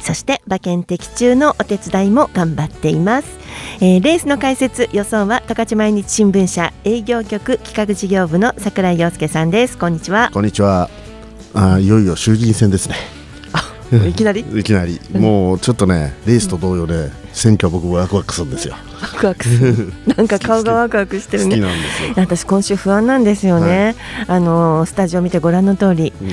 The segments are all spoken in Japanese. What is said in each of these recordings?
そして馬券的中のお手伝いも頑張っています、えー、レースの解説予想は十勝毎日新聞社営業局企画事業部の櫻井陽介さんです。こんにちは。こんにちは。あいよいよ衆議院選ですね。いきなり？いきなり。もうちょっとねレースと同様で選挙は僕ワクワクするんですよ。ワクワクする。なんか顔がワクワクしてるね。私今週不安なんですよね、はい、あのスタジオ見てご覧の通り、うん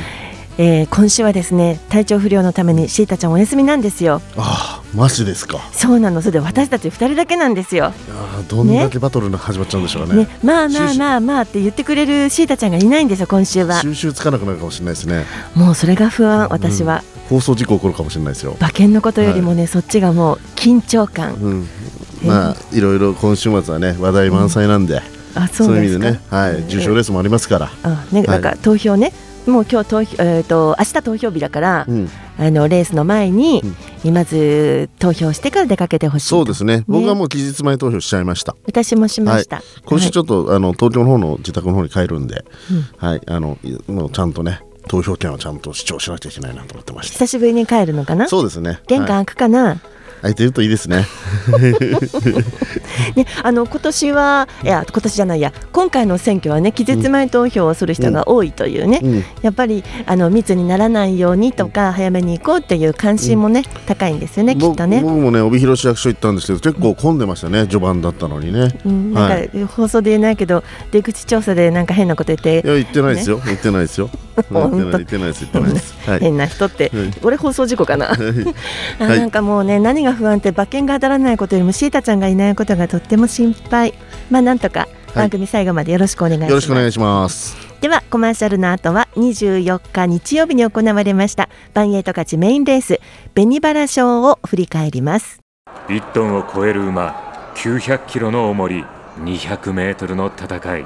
えー、今週はですね体調不良のためにシータちゃんお休みなんですよ。ああマジですか。そうなの。それで私たち二人だけなんですよ。あどんだけバトルの始まっちゃうんでしょうね、ね、まあまあまあまあって言ってくれるシータちゃんがいないんですよ今週は。収集つかなくなるかもしれないですね。もうそれが不安私は、うん、放送事故起こるかもしれないですよ。馬券のことよりもね、はい、そっちがもう緊張感、うん、まあいろいろ今週末はね話題満載なんで、うん、あそういう意味でね、はい、重賞レースもありますから。あね、なんか投票ね、もう今日投票、えーと、明日投票日だから、うん、あのレースの前に、うん、まず投票してから出かけてほしいそうですね、ね、僕はもう期日前投票しちゃいました。私もしました、はい、今週ちょっと、はい、あの東京の方の自宅の方に帰るんで、うん、はい。あのもうちゃんとね投票権はちゃんと主張しなきゃいけないなと思ってました久しぶりに帰るのかな？そうですね。玄関開くかな、はい空いてるといいですね。ね、あの今年はいや今年じゃないや今回の選挙はね期日前投票をする人が多いというね、うん、やっぱりあの密にならないようにとか早めに行こうっていう関心もね、うん、高いんですよねきっとね。僕もね帯広市役所行ったんですけど結構混んでましたね序盤だったのにね。うん、なんか、はい、放送で言えないけど出口調査でなんか変なこと言って。いや言ってないですよ、ね、言ってないですよ。言ってないです言ってないです。はい、変な人って、はい、俺放送事故かな。あなんかもうね何が不安って馬券が当たらないことよりもシータちゃんがいないことがとっても心配。まあなんとか番組最後までよろしくお願いします、よろしくお願いします。ではコマーシャルの後は24日日曜日に行われましたバンエイト勝ちメインレース紅バラ賞を振り返ります。1トンを超える馬900キロの重り200メートルの戦い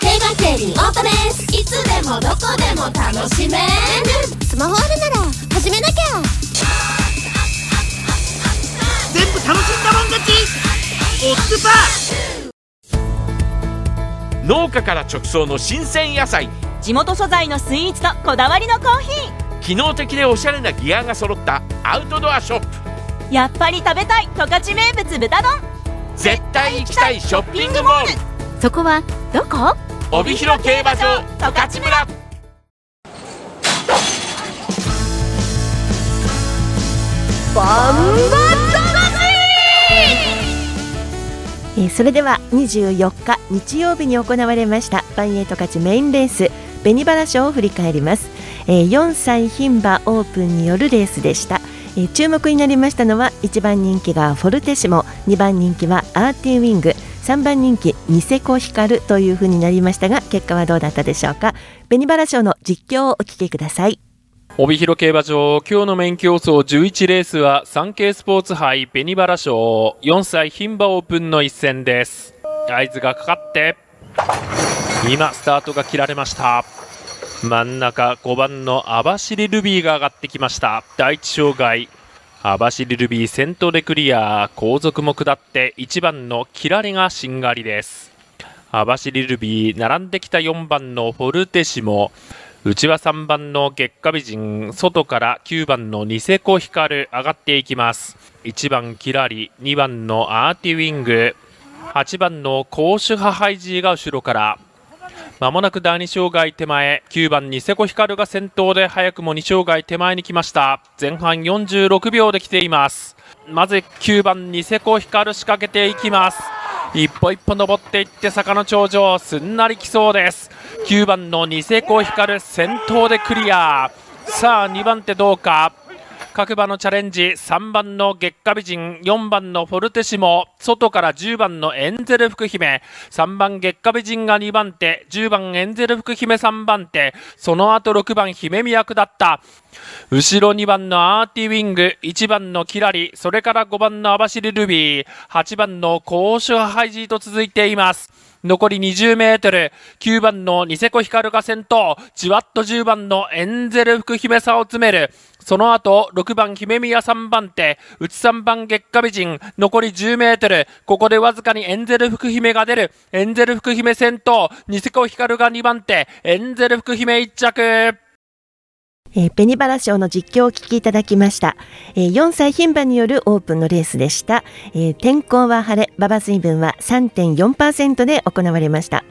競馬競輪オートレース。いつでもどこでも楽しめる。スマホあるなら始めなきゃ。全部楽しんだもん勝ち。オッズパー農家から直送の新鮮野菜。地元素材のスイーツとこだわりのコーヒー。機能的でおしゃれなギアが揃ったアウトドアショップ。やっぱり食べたい十勝名物豚丼絶対行きたいショッピングモール。そこはどこ？帯広競馬場十勝村。バンバえー、それでは24日日曜日に行われましたバンエイト勝ちメインレース紅バラ賞を振り返ります、えー、4歳牝馬オープンによるレースでした、え、注目になりましたのは1番人気がフォルテシモ2番人気はアーティウィング3番人気ニセコヒカルというふうになりましたが結果はどうだったでしょうか。紅バラ賞の実況をお聞きください。帯広競馬場今日の免許競争11レースはサンケイスポーツ杯紅バラ賞4歳牝馬オープンの一戦です。合図がかかって今スタートが切られました。真ん中5番の網走ルビーが上がってきました。第一障害網走ルビー先頭でクリア。後続も下って1番のキラリがしんがりです。網走ルビー並んできた4番のフォルテシモ。内は3番の月下美人。外から9番のニセコヒカル。上がっていきます。1番キラリ2番のアーティウィング。8番のコーシュハハイジーが後ろから。まもなく第2障害手前9番ニセコヒカルが先頭で早くも2障害手前に来ました。前半46秒で来ています。まず9番ニセコヒカル仕掛けていきます。一歩一歩登っていって坂の頂上すんなり来そうです。9番のニセコ光先頭でクリア。さあ2番手どうか？各馬のチャレンジ3番の月下美人4番のフォルテシモ外から10番のエンゼル福姫3番月下美人が2番手10番エンゼル福姫3番手その後6番姫宮下った後ろ2番のアーティウィング1番のキラリそれから5番の網走ルビー8番の高所ハイジーと続いています残り20メートル。9番のニセコヒカルが先頭。じわっと10番のエンゼル福姫差を詰める。その後、6番姫宮3番手。内3番月下美人。残り10メートル。ここでわずかにエンゼル福姫が出る。エンゼル福姫先頭。ニセコヒカルが2番手。エンゼル福姫1着。えー、ペニバラ賞の実況をお聞きいただきました、えー、4歳牝馬によるオープンのレースでした、えー、天候は晴れ馬場水分は3.4%で行われました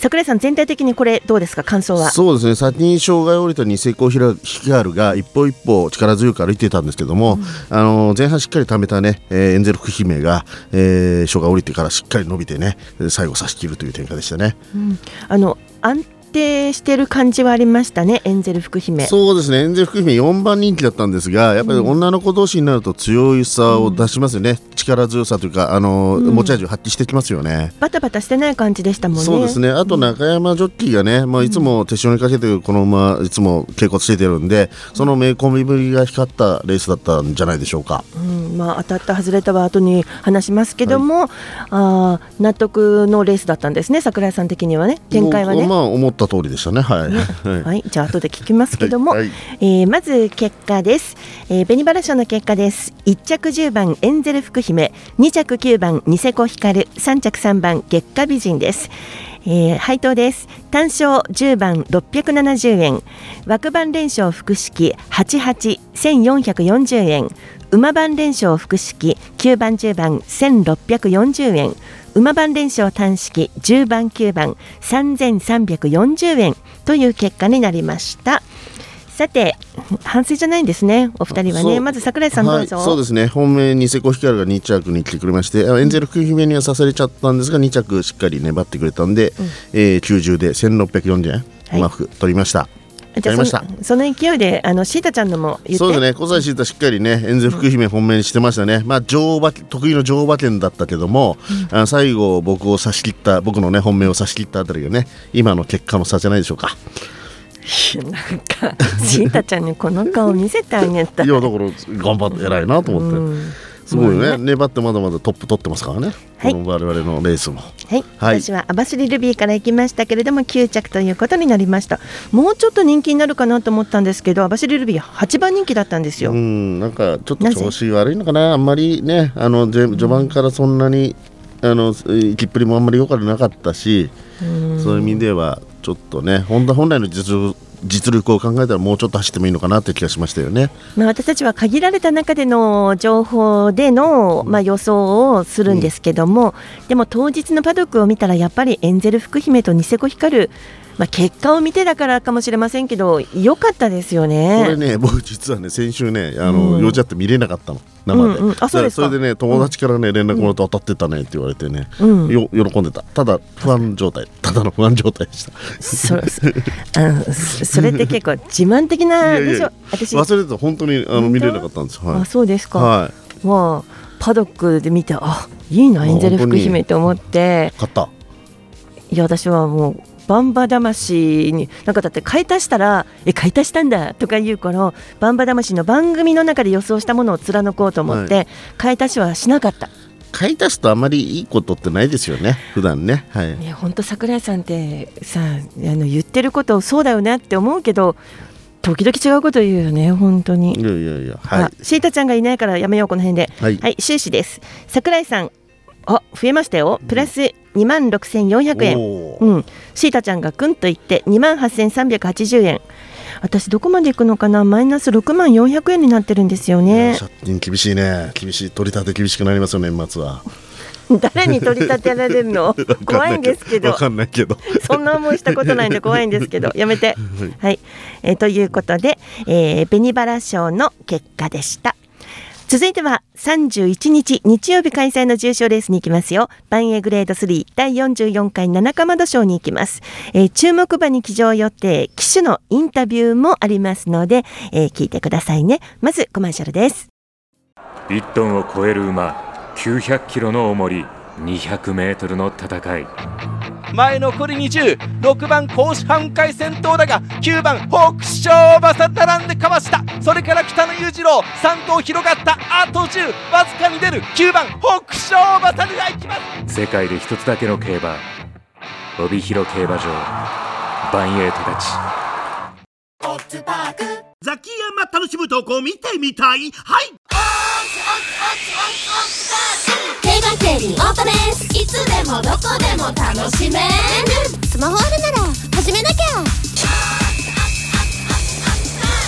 桜井さん全体的にこれどうですか感想は？そうですね。先に障害を降りたニセコヒカルが一歩一歩力強く歩いてたんですけども、うん、あの前半しっかり溜めたね、えー、エンゼルク姫が、えー、障害を降りてからしっかり伸びてね最後差し切るという展開でしたね、うん、あの安定してる感じはありましたねエンゼル福姫。そうですね。エンゼル福姫4番人気だったんですがやっぱり女の子同士になると強いさを出しますよね、うん、力強さというかあの、うん、持ち味を発揮してきますよね。バタバタしてない感じでしたもんね。そうですね。あと中山ジョッキーがね、まあ、いつも手塩にかけてこの馬いつも稽古ついてるんでその名コンビぶりが光ったレースだったんじゃないでしょうか、うん。まあ、当たった外れたは後に話しますけども、はい、あ納得のレースだったんですね桜井さん的にはね。展開はね。まあ思った通りでしたね。はい、ね、はい、じゃあ後で聞きますけども、はい。はい、えー、まず結果です、えー、紅バラ賞の結果です。1着10番エンゼル福姫。2着9番ニセコヒカル。3着3番月下美人です。えー、配当です。単勝10番670円。枠番連勝複式881440円。馬番連勝複式9番10番1640円馬番連勝単式10番9番3340円という結果になりました。さて反省じゃないんですねお二人はね。まず桜井さんどうぞ、はい、そうですね。本命ニセコヒカルが2着に来てくれましてエンゼル福姫には刺されちゃったんですが2着しっかり粘ってくれたんで、うん、えー、90で1640円、うまく取りましたじゃあそその勢いであのシータちゃんのもそうですね。小西シータしっかりねエンゼル福姫本命にしてましたね、うん、まあ乗馬得意の乗馬券だったけども、うん、あ最後僕を差し切った僕のね本命を差し切ったあたりがね今の結果の差じゃないでしょうか。なんかシータちゃんにこの顔見せてあげたいやだから頑張って偉いなと思って。うんすごいね、粘ってまだまだトップ取ってますからね、はい、我々のレースも。はい、はい、私は網走ルビーから行きましたけれども、9着ということになりました。もうちょっと人気になるかなと思ったんですけど、網走ルビー8番人気だったんですよ。うん、なんかちょっと調子悪いのかな、あんまりね、あの序盤からそんなに、あのきっぷりもあんまり良くなかったし、うそういう意味ではちょっとね、本来の実力実力を考えたらもうちょっと走ってもいいのかなって気がしましたよね、まあ、私たちは限られた中での情報での、まあ、予想をするんですけども、うん、でも当日のパドックを見たらやっぱりエンゼル福姫とニセコ光るまあ、結果を見てだからかもしれませんけど良かったですよね。これね僕実はね先週ねあの、うん、用事あって見れなかったの生で、うんうん、あそうですそれでね友達からね連絡もらって当たってたねって言われてね、うん、よ喜んでた。ただ不安状態。ただの不安状態でした。そあそれって結構自慢的なでしょ？私。忘れてた。本当にあの見れなかったんです、はい、あそうですか、はい、まあパドックで見てあいいなエンゼル福姫と思って。買った。いや私はもうバンバ魂になんかだって買い足したらえ買い足したんだとか言うからバンバ魂の番組の中で予想したものを貫こうと思って、はい、買い足しはしなかった。買い足すとあまりいいことってないですよね普段ね。はい。いや本当桜井さんってさあの言ってることそうだよねって思うけど時々違うこと言うよね本当に。いやいやいやはい。シータちゃんがいないからやめようこの辺で。はい、はい、終始です。桜井さんあ増えましたよ。プラス2万6400円。うん。シータちゃんがくんといって2万8380円。私どこまで行くのかな？マイナス6万400円になってるんですよね。借金厳しいね。厳しい取り立て厳しくなりますよ年末は。誰に取り立てられるの？怖いんですけど。わかんないけど。そんな思いしたことないんで 怖いんですけどやめて。はい、えー、ということで、えー、紅バラ賞の結果でした続いては31日日曜日開催の重賞レースに行きますよ。バンエグレード3第44回七かまど賞に行きます。えー注目馬に騎乗予定、騎手のインタビューもありますので、えー聞いてくださいね。まずコマーシャルです。1トンを超える馬900キロの重り200メートルの戦い前残り206番甲子半回先頭だが9番北勝馬さ並んでかわした。それから北野裕次郎3頭広がった。あと10わずかに出る。9番北勝馬さが行きます。世界で一つだけの競馬帯広競馬場バンエイトたちザキヤマ楽しむ投稿見てみたい。はい競馬競輪オートレースいつでもどこでも楽しめるスマホあるなら始めなきゃ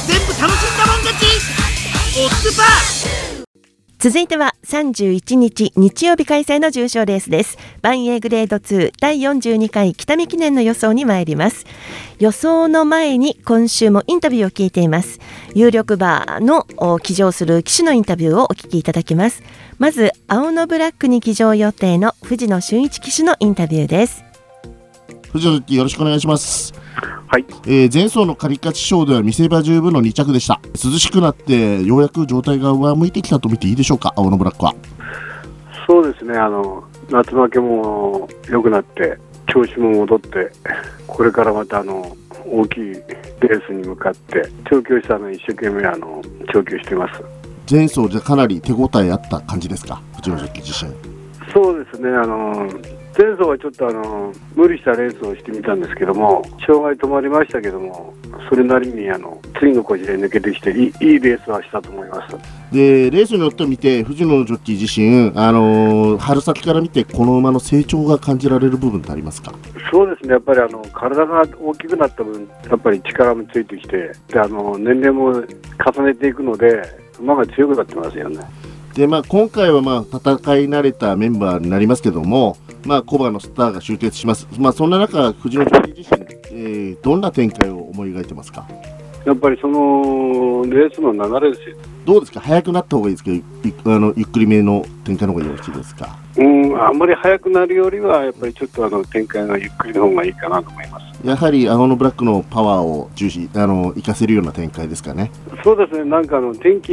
全部楽しんだもん勝ちオッズパー続いては31日日曜日開催の重賞レースです。バンエーグレード2第42回北見記念の予想に参ります。予想の前に今週もインタビューを聞いています。有力馬のお騎乗する騎手のインタビューをお聞きいただきます。まず、青のブラックに騎乗予定の藤野俊一騎手のインタビューです。藤野よろしくお願いします。はい。えー前走のカリカチショーでは見せ場十分の2着でした。涼しくなってようやく状態が上向いてきたと見ていいでしょうか、青のブラックは。そうですね、あの夏負けも良くなって、調子も戻って、これからまたあの大きいレースに向かって、調教師さんの一生懸命あの調教してます。前走じゃかなり手応えあった感じですか、藤野ジョッキー自身。そうですね、あの前走はちょっとあの無理したレースをしてみたんですけども、障害止まりましたけども、それなりにあの次のこじで抜けてきていい、いいレースはしたと思います。でレースによって見て藤野ジョッキー自身、あのー春先から見てこの馬の成長が感じられる部分ってありますか？そうですね、やっぱりあの体が大きくなった分、やっぱり力もついてきて、であの年齢も重ねていくので、馬が強くなってますよね。で、まあ、今回は、まあ、戦い慣れたメンバーになりますけども、まあ、コバのスターが集結します、まあ、そんな中藤野ジョッキー自身、えーどんな展開を思い描いてますか？やっぱりそのレースの流れですよ。どうですか？早くなった方がいいですか？ゆあのゆっくりめの展開の方がよろしいですか？うん、あんまり速くなるよりは、やっぱりちょっとあの展開がゆっくりの方がいいかなと思います。やはり青のブラックのパワーを重視あの活かせるような展開ですかね。そうですね、なんかあの天気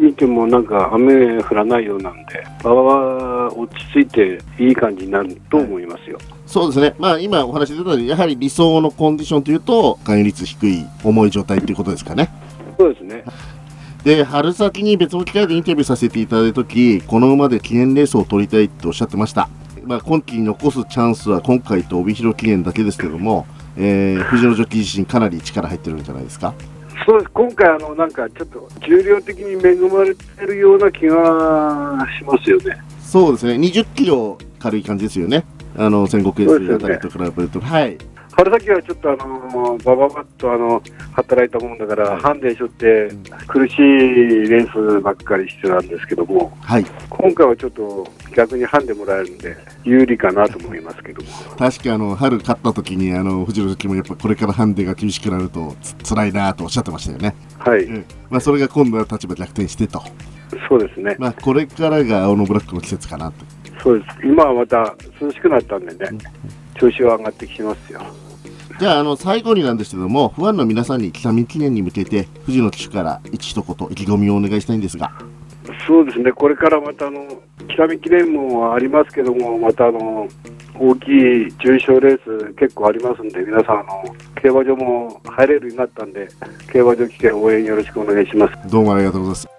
見ても、なんか雨降らないようなんで、馬場は落ち着いていい感じになると思いますよ。そうですね、まあ、今お話出たようにやはり理想のコンディションというと含有率低い重い状態ということですかね。そうですね。で春先に別の機会でインタビューさせていただいた時この馬で記念レースを取りたいっておっしゃってました、まあ、今季に残すチャンスは今回と帯広記念だけですけども、えー藤野ジョッキー自身かなり力入ってるんじゃないですか？そうです。今回あの、なんかちょっと重量的に恵まれてるような気がしますよね。そうですね。20キロ軽い感じですよね。あの戦国エースあたりと比べると、はい春先はちょっとあのバババッとあの働いたもんだから、ハンデしょって苦しいレースばっかりしてたんですけども、はい。今回はちょっと逆にハンデもらえるんで、有利かなと思いますけども。確かあの春勝った時にあの藤野ジョッキーもやっぱこれからハンデが厳しくなるとつ辛いなとおっしゃってましたよね。はい、うん。まあ、それが今度は立場逆転してと、そうですね。まあ、これからが青のブラックの季節かなと。そうです。今はまた涼しくなったんでね、調子は上がってきてますよ。じゃああの最後になんですけどもファンの皆さんに北見記念に向けて藤野騎手から一言意気込みをお願いしたいんですが。そうですね、これからまたあの北見記念もありますけども、またあの大きい重賞レース結構ありますんで、皆さんあの、競馬場も入れるようになったんで、競馬場危険応援よろしくお願いします。どうもありがとうございます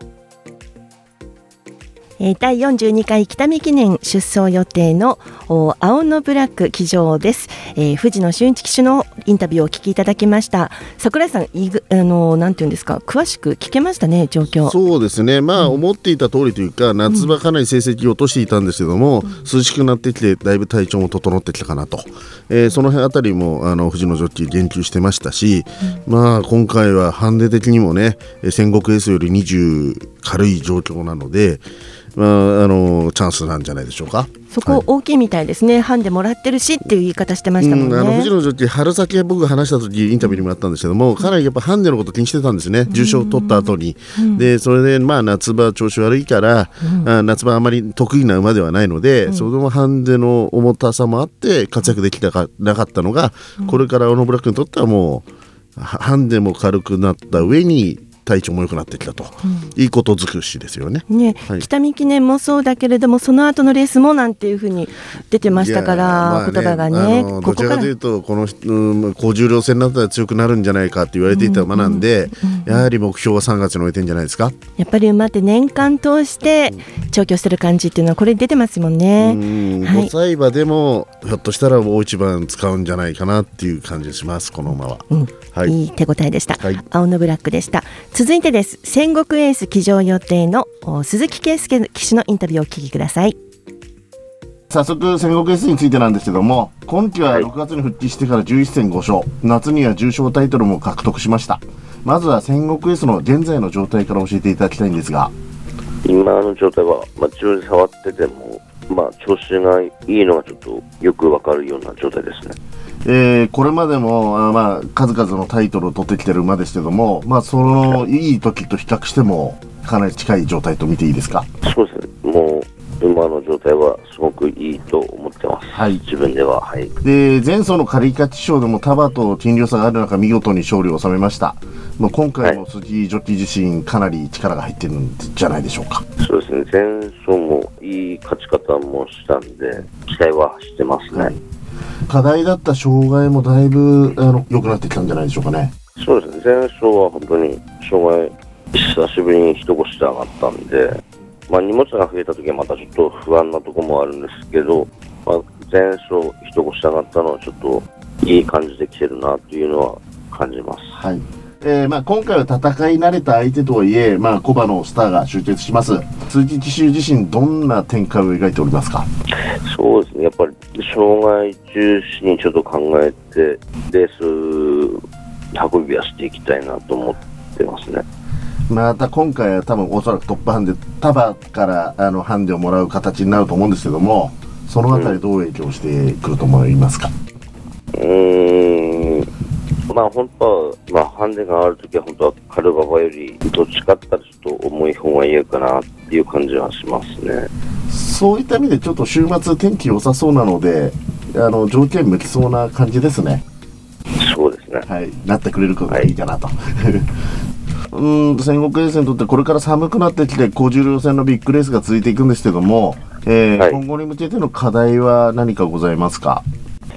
えー第42回北見記念出走予定のお青のブラック騎乗です、えー藤野俊一騎手のインタビューをお聞きいただきました。桜井さんいぐあのなんていうんですか詳しく聞けましたね状況。そうですね。まあ思っていた通りというか夏場かなり成績を落としていたんですけども、涼しくなってきてだいぶ体調も整ってきたかなと、えーその辺あたりもあの藤野ジョッキー言及してましたし、まあ今回はハンデ的にもねえー戦国エースより20軽い状況なので、まあ、あのチャンスなんじゃないでしょうか。そこ大きいみたいですね、ハンデもらってるしっていう言い方してましたもんね。うん、あの藤野ジョッキ春先僕が話した時インタビューにもあったんですけどもかなりやっぱハンデのこと気にしてたんですね。重賞取った後に、でそれでまあ夏場調子悪いから、あ夏場あまり得意な馬ではないので、そのハンデの重たさもあって活躍できたかなかったのが、これから小野ブラックにとってはもうはハンデも軽くなった上に体調も良くなってきたと、いいこと尽くしですよね。ね、はい。北見記念もそうだけれどもその後のレースもなんていうふうに出てましたから、まあ言葉がね。こちらかというとこの人、うん高重量戦だったら強くなるんじゃないかって言われていた馬なんで、やはり目標は3月に置いてんじゃないですか。やっぱり馬って年間通して調教してる感じっていうのはこれ出てますもんね。うん。はい。5歳馬でもひょっとしたら大一番使うんじゃないかなっていう感じがしますこの馬は。うん。はい。いい手応えでした、はい。青のブラックでした。続いてです。戦国エース騎乗予定のお鈴木圭介騎手のインタビューをお聞きください。早速戦国 S についてなんですけども今季は6月に復帰してから11戦5勝。夏には重賞タイトルも獲得しました。まずは戦国 S の現在の状態から教えていただきたいんですが今の状態は、まあ、自分で触ってても、まあ、調子がいいのがちょっとよくわかるような状態ですね。えーこれまでもあまあ数々のタイトルを取ってきてる馬ですけども、まあ、そのいい時と比較してもかなり近い状態と見ていいですか？そうですね。もう、馬の状態はすごくいいと思ってます。はい自分では。はい。で前走のカリカチ賞でもタバと金量差がある中見事に勝利を収めました、まあ、今回も鈴木ジョッキー自身かなり力が入ってるんじゃないでしょうかそうですね。前走もいい勝ち方もしたんで、期待はしてますね。課題だった障害もだいぶあの良くなってきたんじゃないでしょうかねそうですね。前走は本当に障害、久しぶりに人越しで上がったんで、まあ荷物が増えた時はまたちょっと不安なところもあるんですけど、まあ、前走人越しで上がったのはちょっといい感じで来てるなっていうのは感じます。はいえーまあ、今回は戦い慣れた相手とはいえ、まあ、コバのスターが集結します鈴木騎手自身どんな展開を描いておりますか？そうですね。やっぱり障害中止にちょっと考えて、レース運びはしていきたいなと思ってますね。また今回は多分おそらくトップハンデタバからあのハンデをもらう形になると思うんですけどもそのあたりどう影響してくると思いますか、うーん、まあ本当は、まあハンデがあるときは本当はカルババよりどっちかって言ったらちょっと重い方がいいかなっていう感じはしますね。そういった意味でちょっと週末天気良さそうなのであの条件向きそうな感じですね。そうですね。はい。なってくれることがいいかなと、うーん戦国エースにとってこれから寒くなってきて高重量戦のビッグレースが続いていくんですけども、えー今後に向けての課題は何かございますか？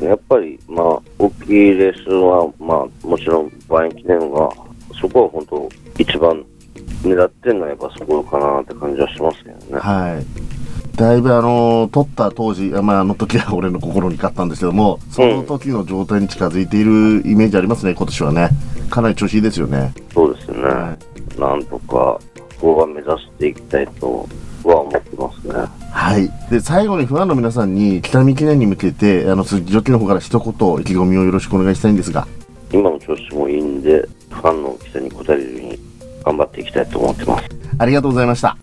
やっぱり、まあ、大きいレースは、まあ、もちろん、万円記念は、そこは本当、一番狙ってるのはやっぱそこかなって感じはしますけどね。はい。だいぶあの取った当時、まあ、あの時は俺の心に勝ったんですけども、その時の状態に近づいているイメージありますね、今年はね。かなり調子いいですよね。そうですね。なんとか、ここは目指していきたいとは思ってますね。はい。で、最後にファンの皆さんに、北見記念に向けて、あの、鈴木ジョッキーの方から一言、意気込みをよろしくお願いしたいんですが。今の調子もいいんで、ファンの期待に応えるように頑張っていきたいと思ってます。ありがとうございました。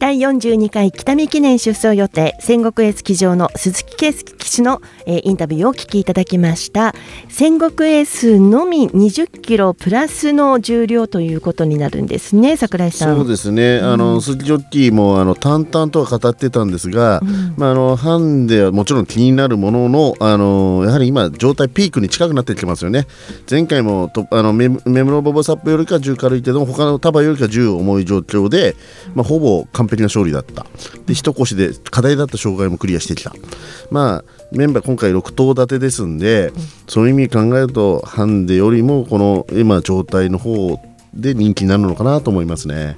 第42回北見記念出走予定戦国エース騎乗の鈴木圭介騎手の、えーインタビューをお聞きいただきました。戦国エースのみ20キロプラスの重量ということになるんですね櫻井さん。そうですね、あの鈴木ジョッキーもあの淡々とは語ってたんですが、まあ、あのハンデはもちろん気になるもののあのやはり今、状態ピークに近くなってきてますよね、前回もとあのメメムロボボサップよりか10軽いけども、他のタバよりか10重い状況で、まあ、ほぼ完璧な勝利だった、で一腰で課題だった障害もクリアしてきた、まあ、メンバー今回6頭立てですんで、そういう意味考えると、ハンデよりもこの今、状態の方で人気になるのかなと思いますね。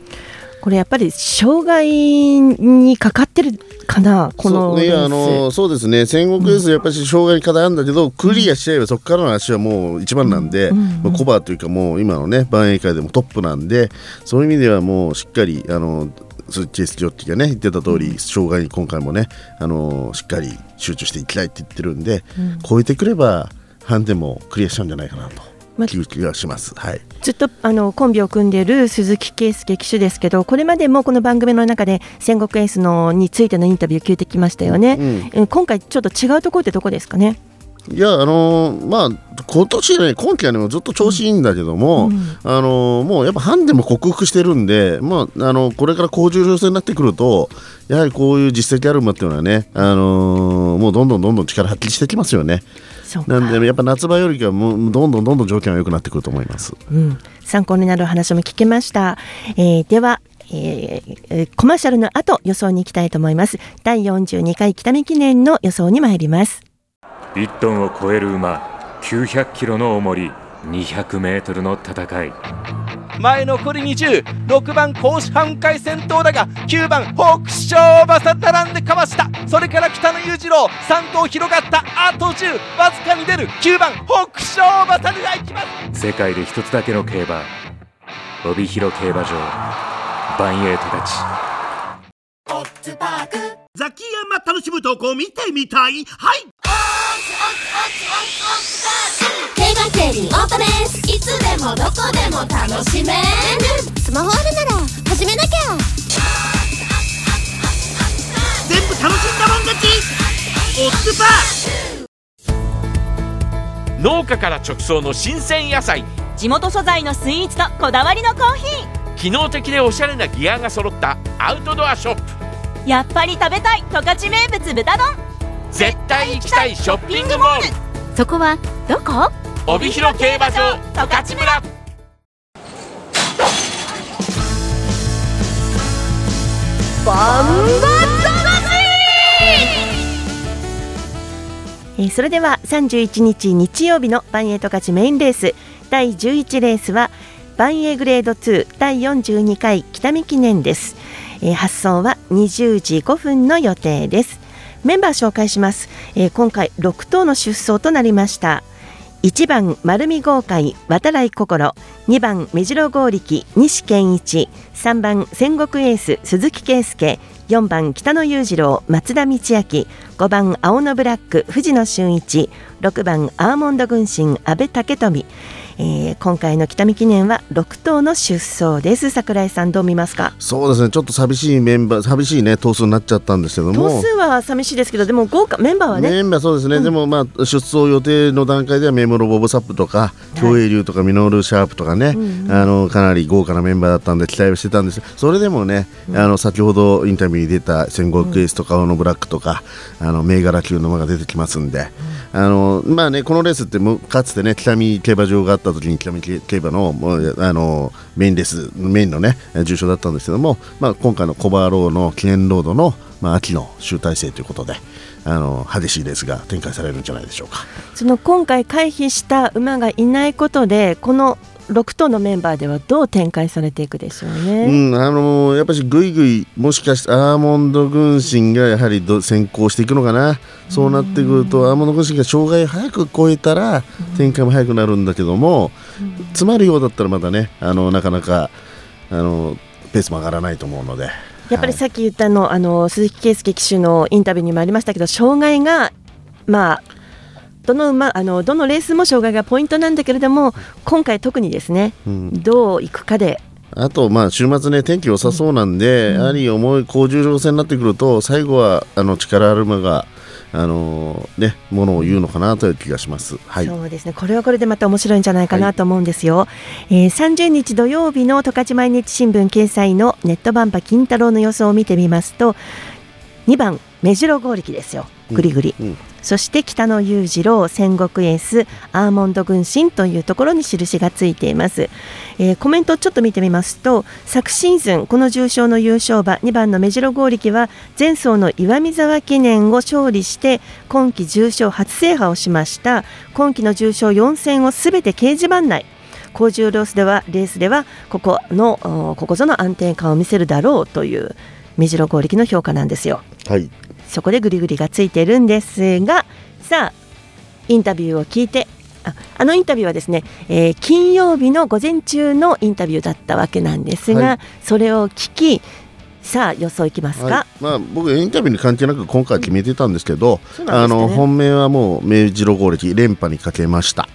これやっぱり障害にかかってるかなこのレース。やあのそうですね。戦国レースやっぱり障害に課題あるんだけど、クリアしちゃえばそこからの足はもう一番なんで、まあコバというかもう今のね万英会でもトップなんでそういう意味ではもうしっかりあのスチェスジョッキがね言ってた通り、障害に今回もねあのしっかり集中していきたいって言ってるんで、超えてくればハンデもクリアしちゃうんじゃないかなと。気がします。はい。ずっとあのコンビを組んでいる鈴木圭介騎手ですけどこれまでもこの番組の中で戦国エースのについてのインタビューを聞いてきましたよね、うん、今回ちょっと違うところってどこですかねいやあのー、まあ今年ね今季はねずっと調子いいんだけども、うん、あのー、もうやっぱハンデも克服してるんで、まああのこれから高重量戦になってくるとやはりこういう実績ある馬っていうのはね、あのー、もうどんどんどんどん力発揮してきますよね。なんでやっぱ夏場よりかもうどんどんどんどん条件は良くなってくると思います。うん、参考になる話も聞けました。えー、ではえー、コマーシャルの後予想に行きたいと思います第42回北見記念の予想に参ります1トンを超える馬900キロの重り200メートルの戦い。前残り206番甲子半回戦闘だが9番北勝馬さ並んでかわした。それから北野裕次郎3頭広がったあと10わずかに出る。9番北勝馬さがいきます。世界で一つだけの競馬帯広競馬場バンエイトたちザキヤマ楽しむ投稿見てみたい。はい。競馬競輪オートレースいつでもどこでも楽しめるスマホあるなら始めなきゃ全部楽しんだもん勝ちオッズパー農家から直送の新鮮野菜地元素材のスイーツとこだわりのコーヒー機能的でおしゃれなギアが揃ったアウトドアショップやっぱり食べたい十勝名物豚丼。絶対行きたいショッピングモール。そこはどこ？帯広競馬場十勝村。バンバえー、それでは31日日曜日のバンエイト勝ちメインレース。第11レースはバンエイグレード2第42回北見記念です、え、発送は20時5分の予定です。メンバー紹介します、え、今回6頭の出走となりました。1番丸見豪快渡来心。2番目白剛力西健一。3番戦国エース鈴木圭介。4番北野裕次郎松田道明。5番青のブラック藤野俊一。6番アーモンド軍神阿部武富。えー、今回の北見記念は6頭の出走です。櫻井さんどう見ますか？そうですね。ちょっと寂しいメンバー寂しいね頭数になっちゃったんですけども。頭数は寂しいですけどでも豪華メンバーはね？メンバーそうですね、うん、でもまあ出走予定の段階ではメモロボブサップとか競泳流とかミノルシャープとかね、あのかなり豪華なメンバーだったんで期待をしてたんです。それでもね、うん、あの先ほどインタビューに出た戦国エースとか、うん、のブラックとかあの銘柄級の馬が出てきますんで、あのまあねこのレースってかつてね北見競馬場があった時に北見競馬のあのメインレースメインのね重賞だったんですけども、まあ、今回のコバーローの記念ロードの、まあ、秋の集大成ということで。あの激しいレースが展開されるんじゃないでしょうかその今回回避した馬がいないことでこの6頭のメンバーではどう展開されていくでしょうね。うん、あのー、やっぱりぐいぐいもしかしてアーモンド軍神がやはり先行していくのかな。そうなってくるとアーモンド軍神が障害を早く超えたら展開も早くなるんだけども、詰まるようだったらまだねあのなかなかあのペースも上がらないと思うので。やっぱりさっき言ったの、あの鈴木圭介騎手のインタビューにもありましたけど障害がまあどの馬あのどのレースも障害がポイントなんだけれども今回特にですね、うん、どういくかで。あと、まあ、週末ね、天気良さそうなんで、うん、やはり重い高重量戦になってくると、最後はあの力ある馬が、あのー、ね、ものを言うのかなという気がします、はい、そうですね。これはこれでまた面白いんじゃないかなと思うんですよ、はい、えー、30日土曜日の十勝毎日新聞掲載のネットバンパ金太郎の予想を見てみますと2番目白剛力ですよ。ぐりぐり、うんうんそして北野裕次郎戦国エースアーモンド軍神というところに印がついています、えー、コメントをちょっと見てみますと昨シーズンこの重賞の優勝馬2番の目白剛力は前走の岩見沢記念を勝利して今季重賞初制覇をしました。今季の重賞4戦をすべて掲示板内。高重量スではレースではここのここぞの安定感を見せるだろうという目白剛力の評価なんですよ。はい。そこでグリグリがついてるんですがさあインタビューを聞いてああのインタビューはですね、えー、金曜日の午前中のインタビューだったわけなんですが、はい、それを聞きさあ予想いきますか、はい、まあ、僕インタビューに関係なく今回決めてたんですけど、うんね、あの本命はもう明治ロゴ歴連覇にかけました。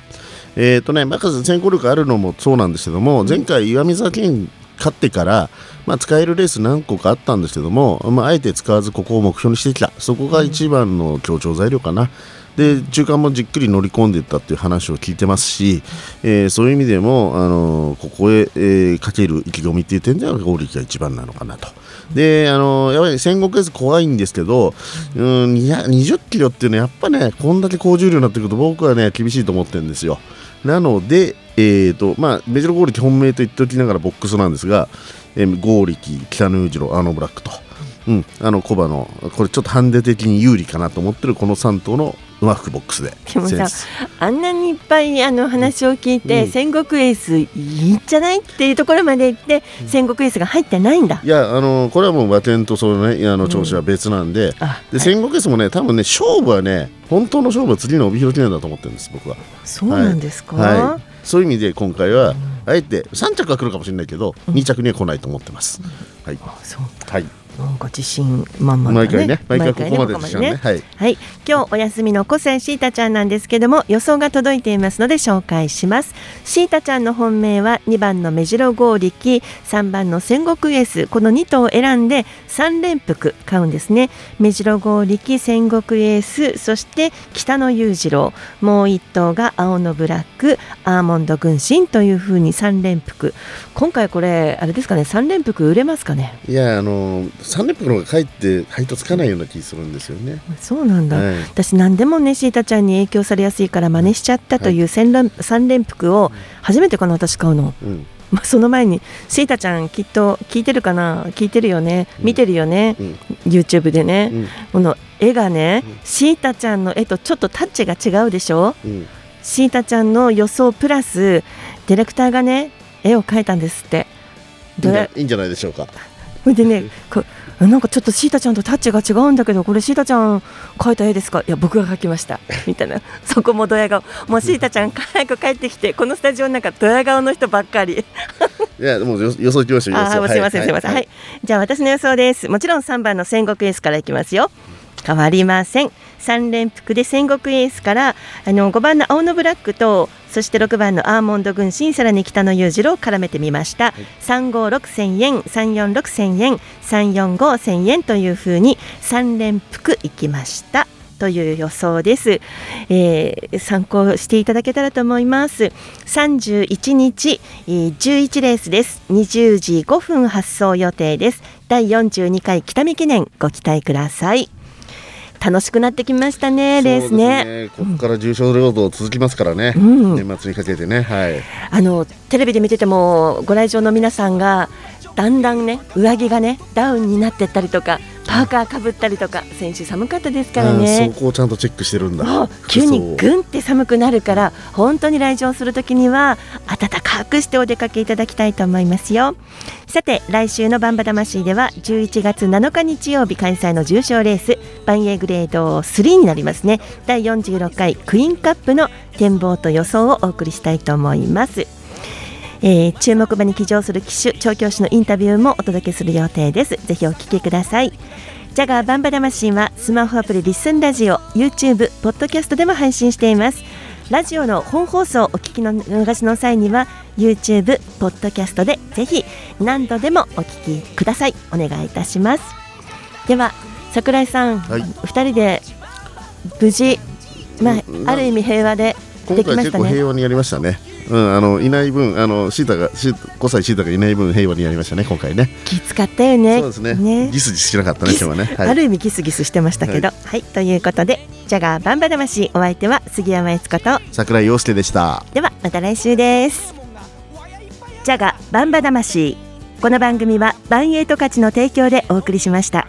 えーとね、まず先行力あるのもそうなんですけども、前回、岩見沢県勝ってから、まあ、使えるレース何個かあったんですけども、まあ、あえて使わずここを目標にしてきたそこが一番の強調材料かな。で中間もじっくり乗り込んでいったっていう話を聞いてますし、えーそういう意味でも、あのーここへ、えーかける意気込みっていう点ではゴーリキが一番なのかなと。で、あのーやっぱり戦国レース怖いんですけど、うん、200 20キロっていうのはやっぱね、こんだけ高重量になってくると僕はね、厳しいと思ってるんですよ。なので、えーとまあ、メジロゴーリキ本命と言っておきながらボックスなんですが、えー、ゴーリキ、北野裕次郎、アーノブラックと、うん、あのコバの、これちょっとハンデ的に有利かなと思ってるこの3頭のうまくボックスで。でもさあんなにいっぱいあの話を聞いて、うん。戦国エースいいんじゃないっていうところまで行って、戦国エースが入ってないんだ。いやあのこれはもう馬券とその、ね、あの調子は別なんで,、で戦国レースもね多分ね勝負はね本当の勝負は次の帯広記念だと思ってるんです僕は。そうなんですか、はい。はいそういう意味で今回は、あえて3着は来るかもしれないけど、2着には来ないと思ってます。はい、はい。なんか自信満々だね。毎回ね。毎回ここまででしたね。はい。はい、今日お休みの個性シータちゃんなんですけども予想が届いていますので紹介します。シータちゃんの本命は2番の目白剛力3番の戦国エース。この2頭を選んで3連複買うんですね。目白剛力戦国エースそして北野裕次郎。もう1頭が青のブラックアーモンド軍神というふうに3連複今回これあれですかね3連複売れますかね？いやあの3連複の方がかえって配当つかないような気するんですよね。そうなんだ、はい。私何でもねシータちゃんに影響されやすいから真似しちゃったという三連三連複を初めてかな私買うの、うんまあ、その前にシータちゃんきっと聞いてるかな？聞いてるよね？見てるよね、YouTube でね、この絵がね、シータちゃんの絵とちょっとタッチが違うでしょ、うん。シータちゃんの予想プラスディレクターがね絵を描いたんですって。いいんじゃないでしょうか。でね、こ なんかちょっとシータちゃんとタッチが違うんだけど、これシータちゃん描いた絵ですか？いや、僕が描きました。みたいな。そこもドヤ顔。もうシータちゃん早く帰ってきて、このスタジオの中ドヤ顔の人ばっかり。いやもう予予想きました予想。あーすいません、すいません。はい。じゃあ私の予想です。もちろん3番の戦国エースからいきますよ。変わりません。3連複で戦国エースからあの5番の青のブラックとそして6番のアーモンド軍神さらに北野裕次郎を絡めてみました、356千円346千円345千円というふうに3連複いきました。という予想です、えー参考していただけたらと思います。31日、えー11レースです。20時5分発送予定です。第42回北見記念ご期待ください楽しくなってきましたねレースね。ですね。ここから重賞労働続きますからね、うん。年末にかけてね。はい。あのテレビで見ててもご来場の皆さんがだんだんね上着がねダウンになってったりとかパーカーかぶったりとか先週寒かったですからね。そこをちゃんとチェックしてるんだ。急にぐんって寒くなるから本当に来場するときには暖かくしてお出かけいただきたいと思いますよ。さて来週のバンバ魂では11月7日日曜日開催の重賞レースバンエーグレード3になりますね。第46回クイーンカップの展望と予想をお送りしたいと思いますえー注目馬に騎乗する騎手調教師のインタビューもお届けする予定です。ぜひお聞きください。ジャガーバンバ魂はスマホアプリリッスンラジオ YouTube ポッドキャストでも配信しています。ラジオの本放送をお聞きの逃しの際には YouTube ポッドキャストでぜひ何度でもお聞きください。お願いいたします。では桜井さん、はい。二人で無事まあある意味平和で今できま回したね。結構平和にやりましたね。うん、あのいない分、あのシータがシー5歳シータがいない分平和にやりましたね今回ね。気使ったよねそうですね。ギスギスしなかったね今日はね。はいある意味ギスギスしてましたけど、はい、ということでジャガーバンバ魂お相手は杉山悦子と桜井陽介でした。ではまた来週ですジャガバンバ魂この番組はバンエイト価値の提供でお送りしました